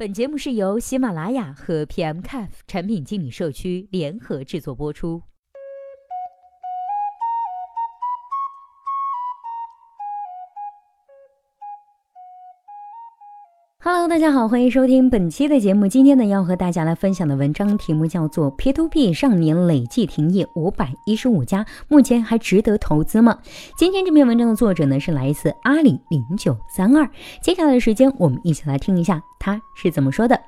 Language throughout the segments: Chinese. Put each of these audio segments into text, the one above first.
本节目是由喜马拉雅和 PMCAF 产品经理社区联合制作播出。Hello，大家好，欢迎收听本期的节目。今天呢，要和大家来分享的文章题目叫做 “P2P 上年累计停业五百一十五家，目前还值得投资吗？”今天这篇文章的作者呢是来自阿里零九三二。接下来的时间，我们一起来听一下他是怎么说的。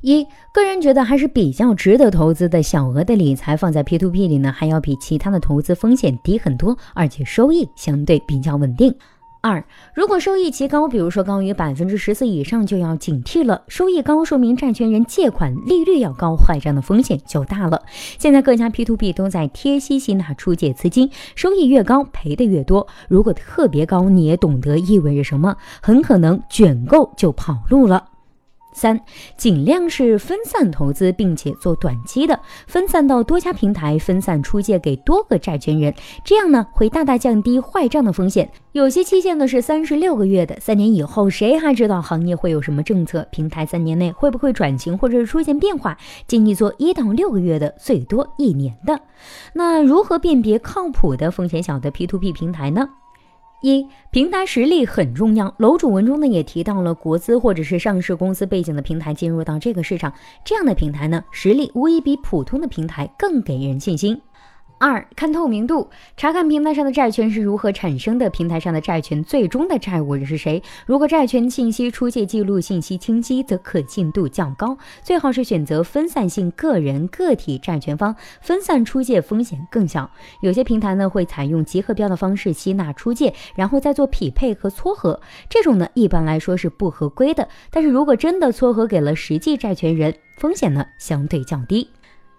一个人觉得还是比较值得投资的小额的理财，放在 P2P 里呢，还要比其他的投资风险低很多，而且收益相对比较稳定。二，如果收益极高，比如说高于百分之十四以上，就要警惕了。收益高说明债权人借款利率要高，坏账的风险就大了。现在各家 P to P 都在贴息吸纳出借资金，收益越高赔的越多。如果特别高，你也懂得意味着什么，很可能卷够就跑路了。三，尽量是分散投资，并且做短期的，分散到多家平台，分散出借给多个债权人，这样呢会大大降低坏账的风险。有些期限呢是三十六个月的，三年以后谁还知道行业会有什么政策？平台三年内会不会转型或者是出现变化？建议做一到六个月的，最多一年的。那如何辨别靠谱的风险小的 P2P 平台呢？一平台实力很重要。楼主文中呢也提到了国资或者是上市公司背景的平台进入到这个市场，这样的平台呢实力无疑比普通的平台更给人信心。二看透明度，查看平台上的债权是如何产生的，平台上的债权最终的债务人是谁。如果债权信息出借记录信息清晰，则可信度较高。最好是选择分散性个人个体债权方，分散出借风险更小。有些平台呢会采用集合标的方式吸纳出借，然后再做匹配和撮合，这种呢一般来说是不合规的。但是如果真的撮合给了实际债权人，风险呢相对较低。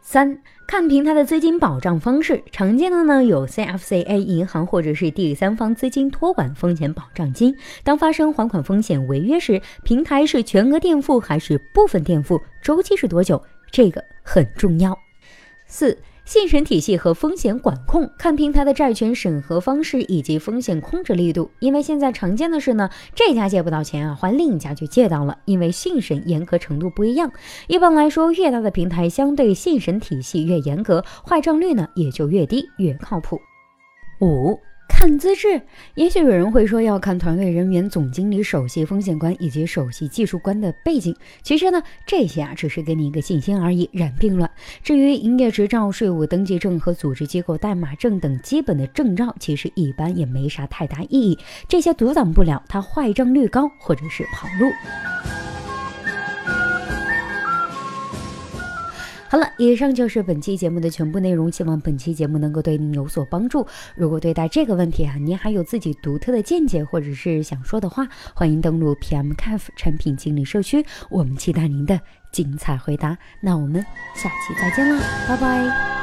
三看平台的资金保障方式，常见的呢有 CFCA 银行或者是第三方资金托管风险保障金。当发生还款风险违约时，平台是全额垫付还是部分垫付？周期是多久？这个很重要。四。信审体系和风险管控，看平台的债权审核方式以及风险控制力度。因为现在常见的是呢，这家借不到钱啊，还另一家就借到了。因为信审严格程度不一样，一般来说，越大的平台相对信审体系越严格，坏账率呢也就越低，越靠谱。五。看资质，也许有人会说要看团队人员、总经理、首席风险官以及首席技术官的背景。其实呢，这些啊只是给你一个信心而已，染病了。至于营业执照、税务登记证和组织机构代码证等基本的证照，其实一般也没啥太大意义，这些阻挡不了他坏账率高或者是跑路。好了，以上就是本期节目的全部内容。希望本期节目能够对您有所帮助。如果对待这个问题啊，您还有自己独特的见解或者是想说的话，欢迎登录 pm caf 产品经理社区，我们期待您的精彩回答。那我们下期再见啦，拜拜。